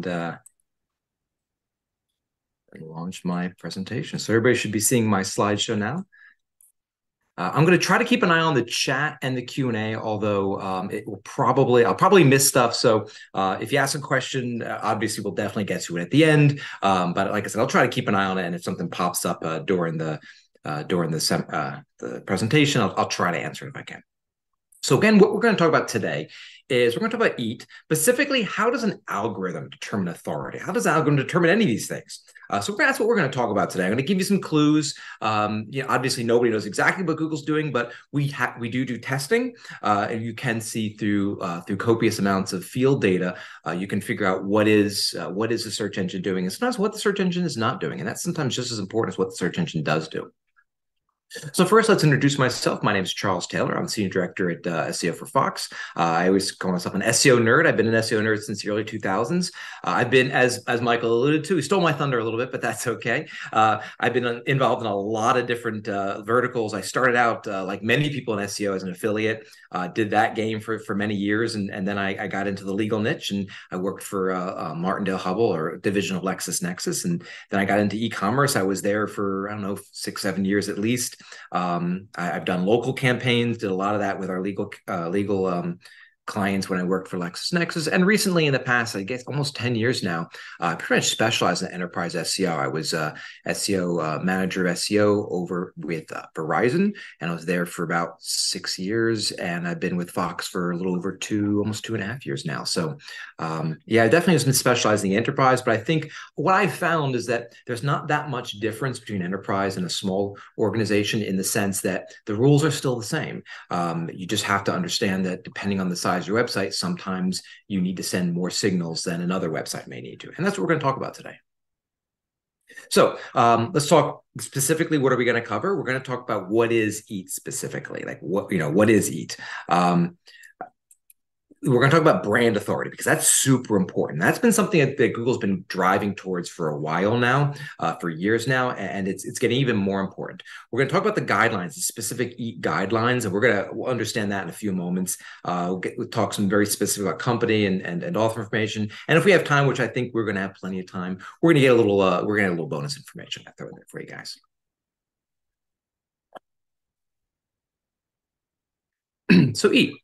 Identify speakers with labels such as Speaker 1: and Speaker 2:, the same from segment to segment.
Speaker 1: and uh, launch my presentation. So everybody should be seeing my slideshow now. Uh, I'm going to try to keep an eye on the chat and the Q and A, although um, it will probably I'll probably miss stuff. So uh, if you ask a question, uh, obviously we'll definitely get to it at the end. Um, but like I said, I'll try to keep an eye on it, and if something pops up uh, during the uh, during the the presentation, I'll, I'll try to answer it if I can. So again, what we're going to talk about today is we're going to talk about EAT. Specifically, how does an algorithm determine authority? How does an algorithm determine any of these things? Uh, so that's what we're going to talk about today. I'm going to give you some clues. Um, you know, obviously, nobody knows exactly what Google's doing, but we ha- we do do testing, uh, and you can see through uh, through copious amounts of field data, uh, you can figure out what is uh, what is the search engine doing, and sometimes what the search engine is not doing, and that's sometimes just as important as what the search engine does do. So first, let's introduce myself. My name is Charles Taylor. I'm senior director at uh, SEO for Fox. Uh, I always call myself an SEO nerd. I've been an SEO nerd since the early 2000s. Uh, I've been, as as Michael alluded to, he stole my thunder a little bit, but that's okay. Uh, I've been involved in a lot of different uh, verticals. I started out uh, like many people in SEO as an affiliate. did that game for for many years, and and then I, I got into the legal niche, and I worked for Martindale Hubbell or division of LexisNexis, and then I got into e-commerce. I was there for I don't know six seven years at least. Um, I, have done local campaigns, did a lot of that with our legal uh, legal um, clients when I worked for LexisNexis. And recently, in the past, I guess almost 10 years now, uh, I pretty much specialized in enterprise SEO. I was uh, SEO uh, manager of SEO over with uh, Verizon, and I was there for about six years. And I've been with Fox for a little over two, almost two and a half years now. So, um, yeah, I definitely has been specialized in the enterprise. But I think what I found is that there's not that much difference between enterprise and a small organization in the sense that the rules are still the same. Um, you just have to understand that depending on the size your website, sometimes you need to send more signals than another website may need to. And that's what we're going to talk about today. So um, let's talk specifically. What are we going to cover? We're going to talk about what is EAT specifically, like what you know, what is EAT. Um, we're going to talk about brand authority because that's super important. That's been something that, that Google's been driving towards for a while now, uh, for years now, and it's it's getting even more important. We're going to talk about the guidelines, the specific guidelines, and we're going to understand that in a few moments. Uh, we'll, get, we'll talk some very specific about company and, and and author information, and if we have time, which I think we're going to have plenty of time, we're going to get a little uh, we're going to get a little bonus information in there for you guys. so EAT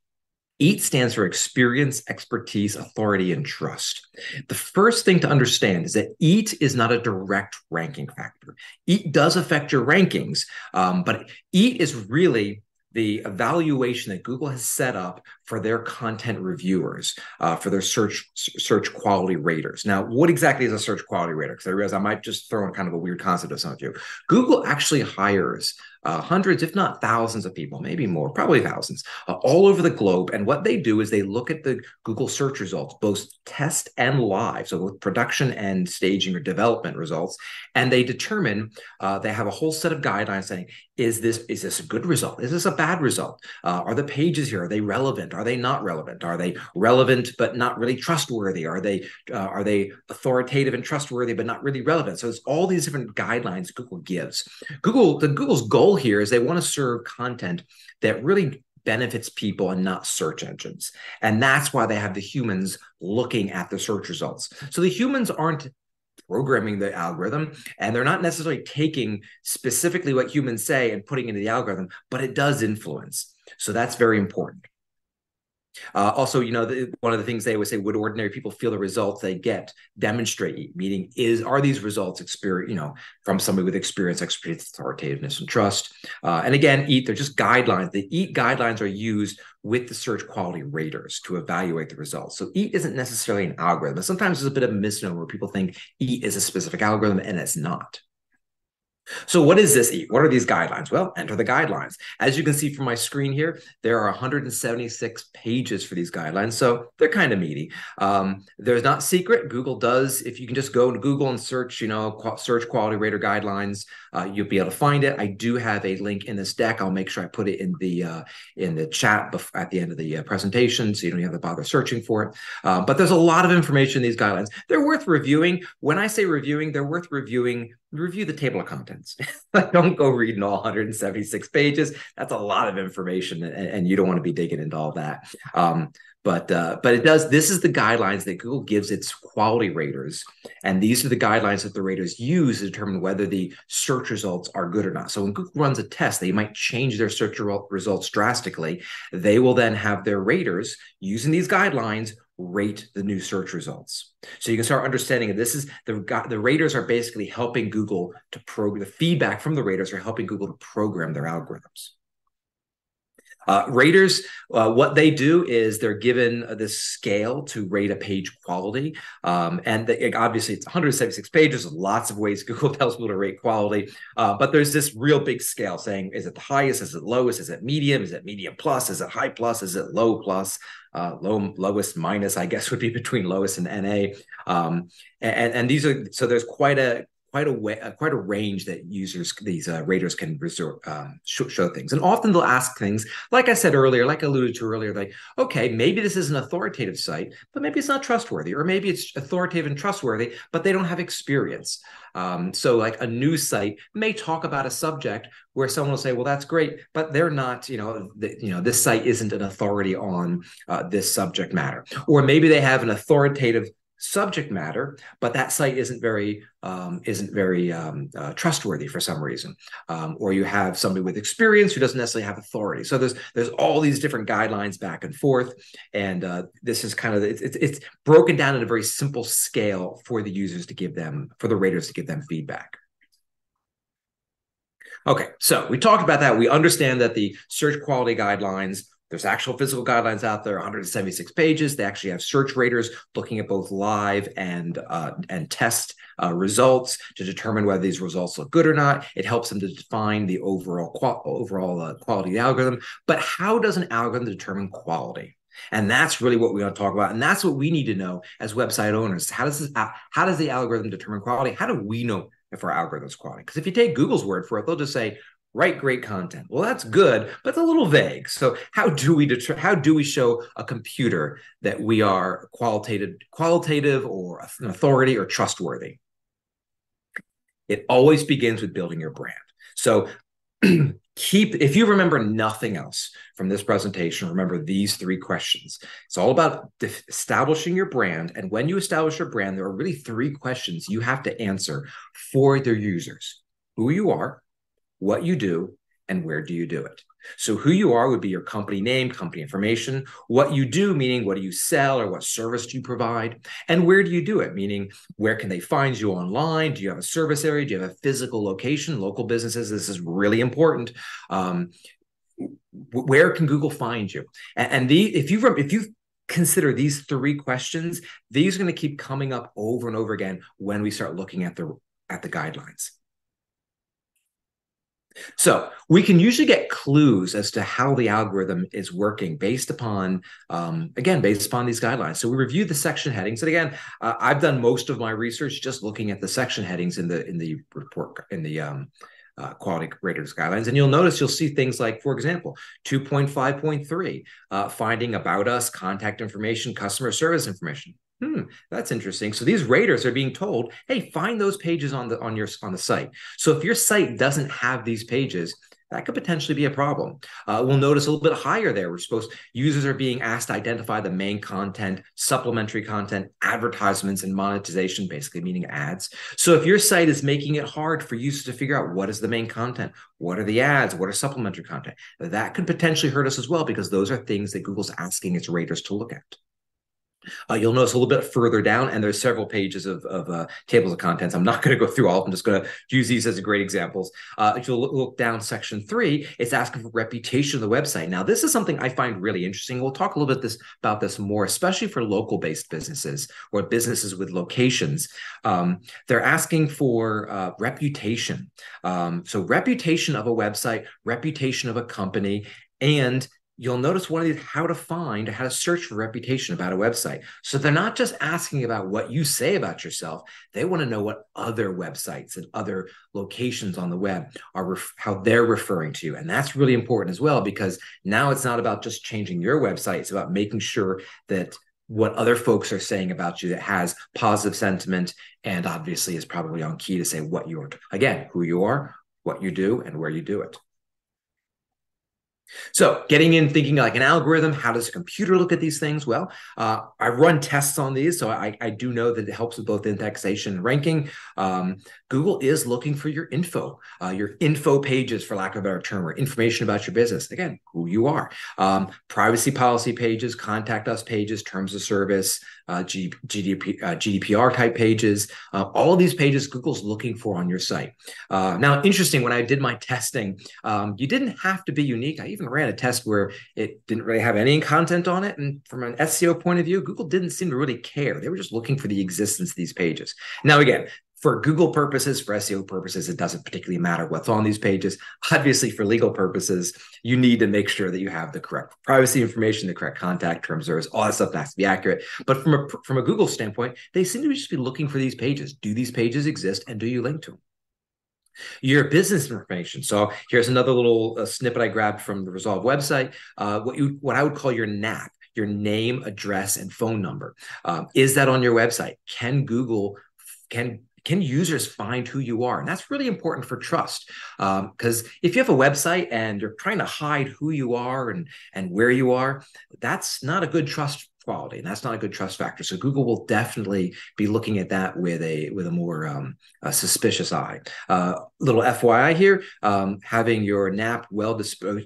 Speaker 1: EAT stands for experience, expertise, authority, and trust. The first thing to understand is that EAT is not a direct ranking factor. EAT does affect your rankings, um, but EAT is really the evaluation that Google has set up for their content reviewers, uh, for their search search quality raters. Now, what exactly is a search quality rater? Because I realize I might just throw in kind of a weird concept of some of you. Google actually hires uh, hundreds, if not thousands of people, maybe more, probably thousands, uh, all over the globe. And what they do is they look at the Google search results, both test and live, so both production and staging or development results, and they determine uh, they have a whole set of guidelines saying, is this is this a good result? Is this a bad result? Uh, are the pages here are they relevant? Are they not relevant? Are they relevant but not really trustworthy? Are they uh, are they authoritative and trustworthy but not really relevant? So it's all these different guidelines Google gives. Google the Google's goal here is they want to serve content that really benefits people and not search engines. And that's why they have the humans looking at the search results. So the humans aren't programming the algorithm and they're not necessarily taking specifically what humans say and putting into the algorithm, but it does influence. So that's very important. Uh, also, you know, the, one of the things they always say: Would ordinary people feel the results they get demonstrate? Meaning, is are these results experience, you know, from somebody with experience, expertise, authoritativeness, and trust? Uh, and again, EAT they're just guidelines. The EAT guidelines are used with the search quality raters to evaluate the results. So EAT isn't necessarily an algorithm. Sometimes there's a bit of a misnomer where people think EAT is a specific algorithm, and it's not. So what is this? What are these guidelines? Well, enter the guidelines. As you can see from my screen here, there are 176 pages for these guidelines. So they're kind of meaty. Um, there's not secret. Google does, if you can just go to Google and search, you know, search quality rater guidelines, uh, you'll be able to find it. I do have a link in this deck. I'll make sure I put it in the uh, in the chat at the end of the uh, presentation, so you don't have to bother searching for it. Uh, but there's a lot of information in these guidelines. They're worth reviewing. When I say reviewing, they're worth reviewing review the table of contents. don't go reading all 176 pages. That's a lot of information, and, and you don't want to be digging into all that. Um, but uh, but it does. This is the guidelines that Google gives its quality raters, and these are the guidelines that the raters use to determine whether the search results are good or not. So when Google runs a test, they might change their search results drastically. They will then have their raters using these guidelines rate the new search results. So you can start understanding this is the the raters are basically helping Google to program the feedback from the raters are helping Google to program their algorithms. Uh, raters, uh, what they do is they're given this scale to rate a page quality. Um, and obviously, it's 176 pages, lots of ways Google tells people to rate quality. Uh, but there's this real big scale saying, is it the highest? Is it lowest? Is it medium? Is it medium plus? Is it high plus? Is it low plus? Uh, low lowest minus, I guess, would be between lowest and NA. Um, and, and these are so there's quite a quite a way, uh, quite a range that users, these uh, raters can resort, um, show, show, things. And often they'll ask things, like I said earlier, like I alluded to earlier, like, okay, maybe this is an authoritative site, but maybe it's not trustworthy, or maybe it's authoritative and trustworthy, but they don't have experience. Um, so, like a news site may talk about a subject where someone will say, "Well, that's great," but they're not, you know, the, you know, this site isn't an authority on uh, this subject matter, or maybe they have an authoritative subject matter, but that site isn't very um, isn't very um, uh, trustworthy for some reason, um, or you have somebody with experience who doesn't necessarily have authority. So there's there's all these different guidelines back and forth, and uh, this is kind of it's, it's broken down in a very simple scale for the users to give them for the raters to give them feedback. Okay, so we talked about that. We understand that the search quality guidelines there's actual physical guidelines out there, 176 pages. They actually have search raters looking at both live and uh, and test uh, results to determine whether these results look good or not. It helps them to define the overall qual- overall uh, quality of the algorithm. But how does an algorithm determine quality? And that's really what we want to talk about. And that's what we need to know as website owners. How does this, how does the algorithm determine quality? How do we know if our algorithm is quality? Because if you take Google's word for it, they'll just say write great content. Well, that's good, but it's a little vague. So how do we deter- how do we show a computer that we are qualitative qualitative or an authority or trustworthy? It always begins with building your brand. So keep if you remember nothing else from this presentation remember these three questions it's all about establishing your brand and when you establish your brand there are really three questions you have to answer for their users who you are what you do, and where do you do it. So, who you are would be your company name, company information. What you do, meaning what do you sell or what service do you provide? And where do you do it, meaning where can they find you online? Do you have a service area? Do you have a physical location? Local businesses, this is really important. Um, where can Google find you? And, and the if you if you consider these three questions, these are going to keep coming up over and over again when we start looking at the at the guidelines. So we can usually get clues as to how the algorithm is working based upon, um, again, based upon these guidelines. So we review the section headings, and again, uh, I've done most of my research just looking at the section headings in the in the report in the um, uh, quality raters guidelines. And you'll notice you'll see things like, for example, 2.5.3, uh, finding about us, contact information, customer service information. Hmm, that's interesting. So these raters are being told, hey, find those pages on the on your on the site. So if your site doesn't have these pages, that could potentially be a problem. Uh, we'll notice a little bit higher there. We're supposed users are being asked to identify the main content, supplementary content, advertisements, and monetization, basically meaning ads. So if your site is making it hard for users to figure out what is the main content, what are the ads, what are supplementary content, that could potentially hurt us as well because those are things that Google's asking its raters to look at. Uh, you'll notice a little bit further down, and there's several pages of, of uh, tables of contents. I'm not going to go through all. I'm just going to use these as great examples. Uh, if you look, look, down section three, it's asking for reputation of the website. Now, this is something I find really interesting. We'll talk a little bit this about this more, especially for local-based businesses or businesses with locations. Um, they're asking for uh, reputation. Um, so, reputation of a website, reputation of a company, and you'll notice one of these how to find how to search for reputation about a website. So they're not just asking about what you say about yourself. They want to know what other websites and other locations on the web are ref- how they're referring to you. And that's really important as well because now it's not about just changing your website. It's about making sure that what other folks are saying about you that has positive sentiment and obviously is probably on key to say what you are again who you are what you do and where you do it So, getting in thinking like an algorithm, how does a computer look at these things? Well, uh, I run tests on these, so I, I, do know that it helps with both indexation and ranking. Um, Google is looking for your info, uh, your info pages, for lack of a better term, or information about your business. Again, who you are, um, privacy policy pages, contact us pages, terms of service, uh, GDP, uh, GDPR type pages. Uh, all of these pages Google's looking for on your site. Uh, now, interesting, when I did my testing, um, you didn't have to be unique. I even ran a test where it didn't really have any content on it. And from an SEO point of view, Google didn't seem to really care. They were just looking for the existence of these pages. Now, again, for Google purposes, for SEO purposes, it doesn't particularly matter what's on these pages. Obviously, for legal purposes, you need to make sure that you have the correct privacy information, the correct contact terms, is all that stuff has to be accurate. But from a from a Google standpoint, they seem to just be looking for these pages. Do these pages exist, and do you link to them? Your business information. So here's another little uh, snippet I grabbed from the Resolve website. Uh, what you what I would call your NAP, your name, address, and phone number. Um, is that on your website? Can Google can can users find who you are? And that's really important for trust. Because um, if you have a website and you're trying to hide who you are and, and where you are, that's not a good trust quality, and that's not a good trust factor. So Google will definitely be looking at that with a with a more um, a suspicious eye. Uh, little FYI here: um, having your NAP well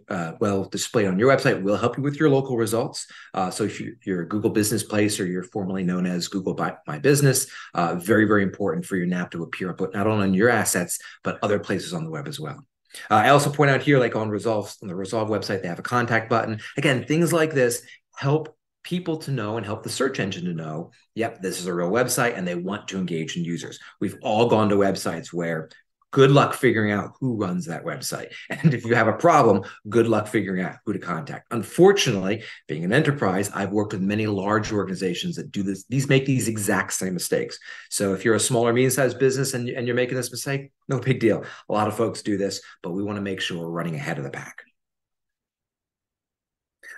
Speaker 1: uh, well displayed on your website will help you with your local results. Uh, so if you, are a Google Business Place or you're formerly known as Google by My Business, uh, very very important for your NAP to appear not only on your assets but other places on the web as well. Uh, I also point out here, like on Resolve on the Resolve website, they have a contact button. Again, things like this help people to know and help the search engine to know, yep, this is a real website and they want to engage in users. We've all gone to websites where good luck figuring out who runs that website. And if you have a problem, good luck figuring out who to contact. Unfortunately, being an enterprise, I've worked with many large organizations that do this. These make these exact same mistakes. So if you're a smaller, medium-sized business and, and you're making this mistake, no big deal. A lot of folks do this, but we want to make sure we're running ahead of the pack.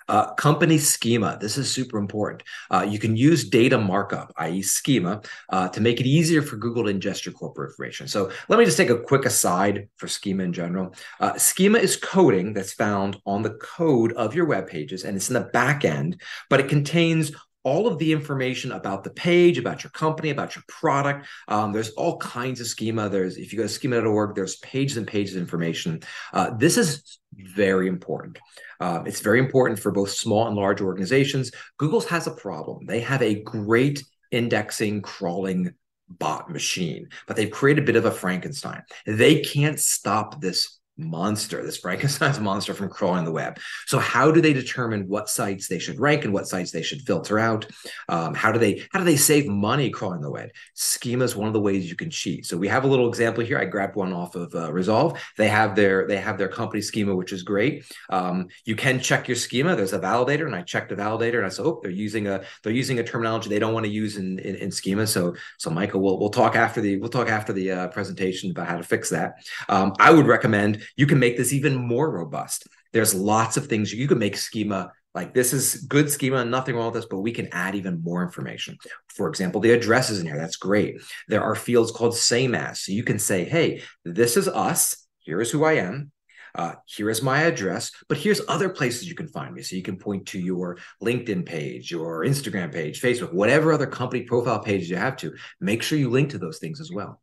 Speaker 1: Uh, company schema. This is super important. Uh, you can use data markup, i.e., schema, uh, to make it easier for Google to ingest your corporate information. So let me just take a quick aside for schema in general. Uh, schema is coding that's found on the code of your web pages, and it's in the back end, but it contains all of the information about the page, about your company, about your product. Um, there's all kinds of schema. There's if you go to schema.org, there's pages and pages of information. Uh, this is very important. Uh, it's very important for both small and large organizations. Google's has a problem. They have a great indexing crawling bot machine, but they've created a bit of a Frankenstein. They can't stop this monster, this Frankenstein's monster from crawling the web. So how do they determine what sites they should rank and what sites they should filter out? Um, how do they how do they save money crawling the web? Schema is one of the ways you can cheat. So we have a little example here. I grabbed one off of uh, Resolve. They have their they have their company schema, which is great. Um, you can check your schema. There's a validator, and I checked the validator, and I said, oh, they're using a they're using a terminology they don't want to use in, in, in schema. So so Michael, we'll we'll talk after the we'll talk after the uh, presentation about how to fix that. Um, I would recommend you can make this even more robust. There's lots of things you can make schema like this is good schema, nothing wrong with this, but we can add even more information. For example, the addresses in here, that's great. There are fields called same as. So you can say, hey, this is us. Here is who I am. Uh, here is my address, but here's other places you can find me. So you can point to your LinkedIn page, your Instagram page, Facebook, whatever other company profile pages you have to. Make sure you link to those things as well.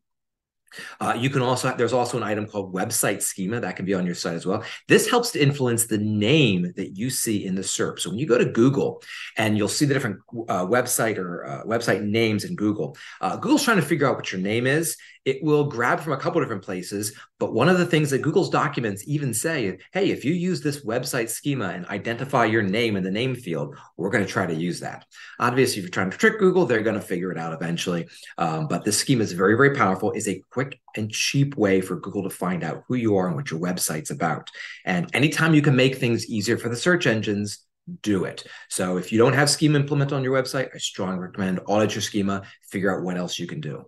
Speaker 1: Uh, you can also, there's also an item called website schema that can be on your site as well. This helps to influence the name that you see in the SERP. So when you go to Google and you'll see the different uh, website or uh, website names in Google, uh, Google's trying to figure out what your name is it will grab from a couple different places. But one of the things that Google's documents even say, hey, if you use this website schema and identify your name in the name field, we're going to try to use that. Obviously, if you're trying to trick Google, they're going to figure it out eventually. Um, but this schema is very, very powerful, is a quick and cheap way for Google to find out who you are and what your website's about. And anytime you can make things easier for the search engines, do it. So if you don't have schema implemented on your website, I strongly recommend audit your schema, figure out what else you can do.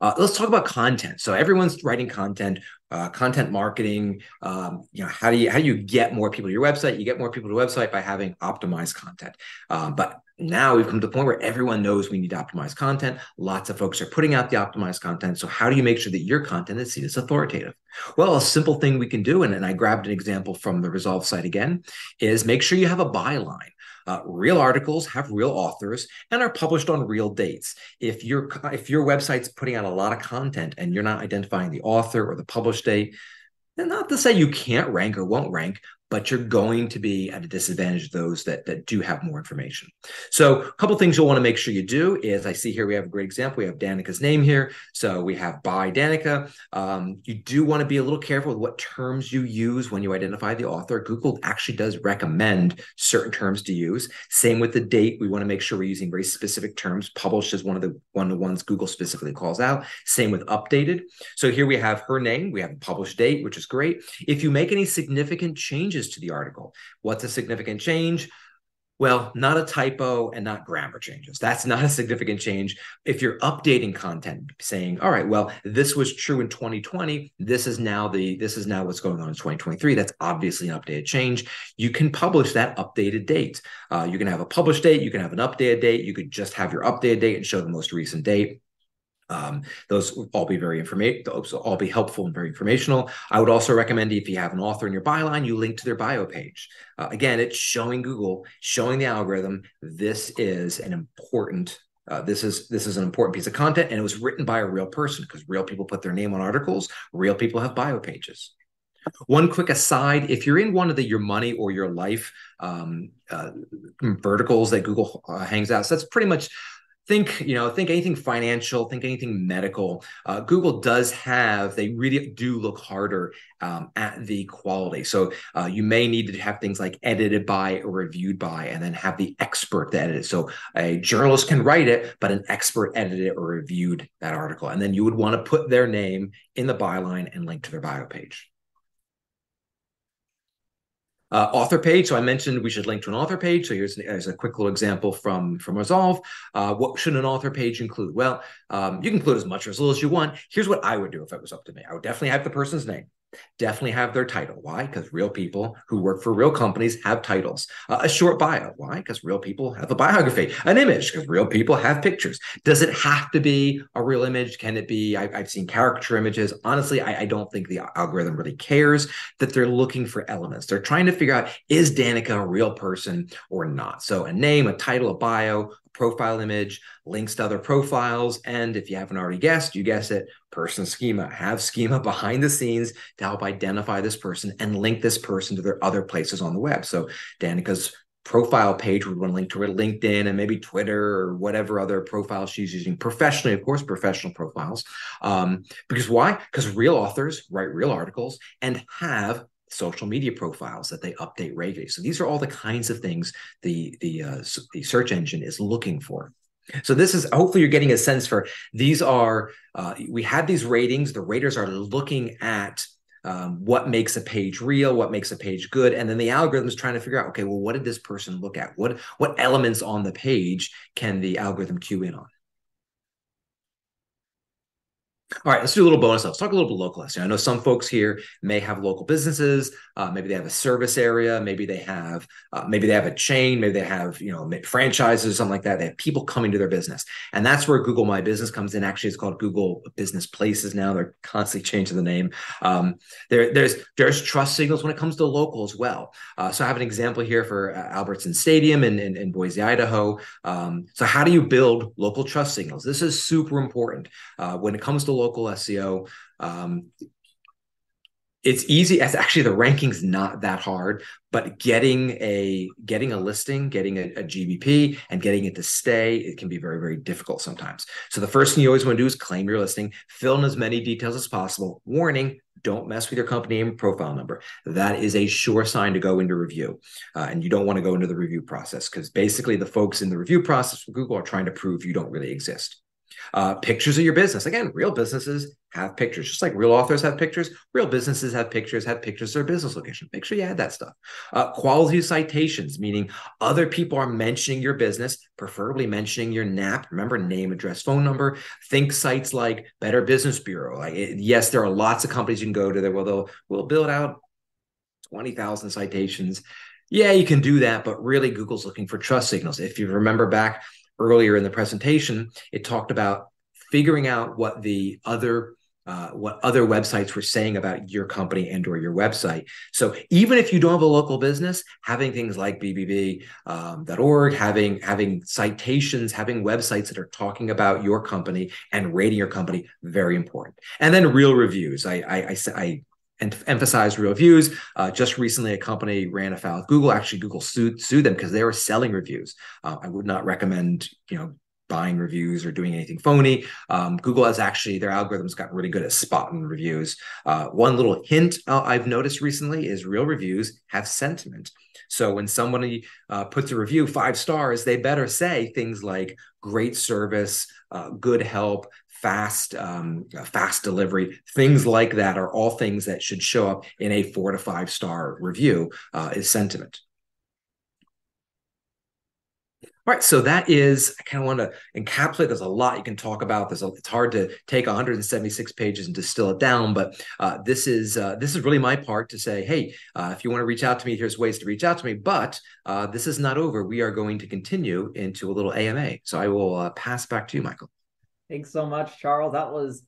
Speaker 1: Uh, let's talk about content. So everyone's writing content, uh, content marketing. Um, you know, how do you how do you get more people to your website? You get more people to your website by having optimized content. Um, but now we've come to the point where everyone knows we need to optimize content. Lots of folks are putting out the optimized content. So, how do you make sure that your content is seen as authoritative? Well, a simple thing we can do, and, and I grabbed an example from the Resolve site again, is make sure you have a byline. Uh, real articles have real authors and are published on real dates. If your if your website's putting out a lot of content and you're not identifying the author or the published date, and not to say you can't rank or won't rank, but you're going to be at a disadvantage of those that, that do have more information. So a couple things you'll want to make sure you do is I see here we have a great example. We have Danica's name here. So we have by Danica. Um, you do want to be a little careful with what terms you use when you identify the author. Google actually does recommend certain terms to use. Same with the date. We want to make sure we're using very specific terms. Published is one of the one of the ones Google specifically calls out. Same with updated. So here we have her name. We have a published date, which is great. If you make any significant changes changes to the article. What's a significant change? Well, not a typo and not grammar changes. That's not a significant change. If you're updating content saying, all right, well, this was true in 2020, this is now the this is now what's going on in 2023, that's obviously an updated change. You can publish that updated date. Uh, you can have a published date, you can have an updated date, you could just have your updated date and show the most recent date. Um, those will all be very informative. Those will all be helpful and very informational. I would also recommend if you have an author in your byline, you link to their bio page. Uh, again, it's showing Google, showing the algorithm. This is an important. Uh, this is this is an important piece of content, and it was written by a real person because real people put their name on articles. Real people have bio pages. One quick aside: if you're in one of the your money or your life um, uh, verticals that Google uh, hangs out, so that's pretty much think you know think anything financial think anything medical. Uh, google does have they really do look harder um, at the quality. So uh, you may need to have things like edited by or reviewed by and then have the expert to edit it. So a journalist can write it but an expert edited or reviewed that article. And then you would want to put their name in the byline and link to their bio page uh, author page. So I mentioned we should link to an author page. So here's, here's a quick little example from, from Resolve. Uh, what should an author page include? Well, um, you can include as much or as little as you want. Here's what I would do if it was up to me. I would definitely have the person's name definitely have their title. Why? Because real people who work for real companies have titles. Uh, a short bio. Why? Because real people have a biography. An image. Because real people have pictures. Does it have to be a real image? Can it be? I, have seen caricature images. Honestly, I, I, don't think the algorithm really cares that they're looking for elements. They're trying to figure out is Danica a real person or not? So a name, a title, a bio, profile image, links to other profiles, and if you haven't already guessed, you guess it, person schema. Have schema behind the scenes to help identify this person and link this person to their other places on the web. So Danica's profile page would want to link to her LinkedIn and maybe Twitter or whatever other profile she's using professionally, of course, professional profiles. Um, because why? Because real authors write real articles and have social media profiles that they update regularly. So these are all the kinds of things the the uh, the search engine is looking for. So this is hopefully you're getting a sense for these are uh, we have these ratings. The raters are looking at um, what makes a page real, what makes a page good, and then the algorithm is trying to figure out okay, well, what did this person look at? What what elements on the page can the algorithm cue in on? All right, let's do a little bonus. Let's talk a little bit local I know some folks here may have local businesses. Uh, maybe they have a service area. Maybe they have uh, maybe they have a chain. Maybe they have you know franchises, or something like that. They have people coming to their business, and that's where Google My Business comes in. Actually, it's called Google Business Places now. They're constantly changing the name. Um, there, there's there's trust signals when it comes to local as well. Uh, so I have an example here for uh, Albertson Stadium in, in, in Boise, Idaho. Um, so how do you build local trust signals? This is super important uh, when it comes to local SEO. Um, it's easy it's actually the ranking's not that hard but getting a getting a listing getting a, a, gbp and getting it to stay it can be very very difficult sometimes. So the first thing you always want to do is claim your listing fill in as many details as possible. Warning don't mess with your company name and profile number. That is a sure sign to go into review uh, and you don't want to go into the review process because basically the folks in the review process for google are trying to prove you don't really exist uh, pictures of your business. Again, real businesses have pictures, just like real authors have pictures. Real businesses have pictures, have pictures of their business location. Make sure you add that stuff. Uh, quality citations, meaning other people are mentioning your business, preferably mentioning your NAP. Remember, name, address, phone number. Think sites like Better Business Bureau. Like, yes, there are lots of companies you can go to that will they'll will build out twenty thousand citations Yeah, you can do that, but really Google's looking for trust signals. If you remember back earlier in the presentation, it talked about figuring out what the other uh, what other websites were saying about your company and or your website. So even if you don't have a local business, having things like bbb.org, um, having having citations, having websites that are talking about your company and rating your company, very important. And then real reviews. I I, I, I and emphasize real reviews. Uh, just recently, a company ran afoul of Google. Actually, Google sued, sued them because they were selling reviews. Uh, I would not recommend, you know, buying reviews or doing anything phony. Um, Google has actually their algorithms gotten really good at spotting reviews. Uh, one little hint uh, I've noticed recently is real reviews have sentiment. So when somebody uh, puts a review five stars, they better say things like "great service," uh, "good help," fast um, fast delivery things like that are all things that should show up in a four to five star review uh, is sentiment all right, so that is, I kind of want to encapsulate. There's a lot you can talk about. There's a, it's hard to take 176 pages and distill it down, but uh, this is uh, this is really my part to say, hey, uh, if you want to reach out to me, here's ways to reach out to me. But uh, this is not over. We are going to continue into a little AMA. So I will uh, pass back to you, Michael.
Speaker 2: Thanks so much, Charles. That was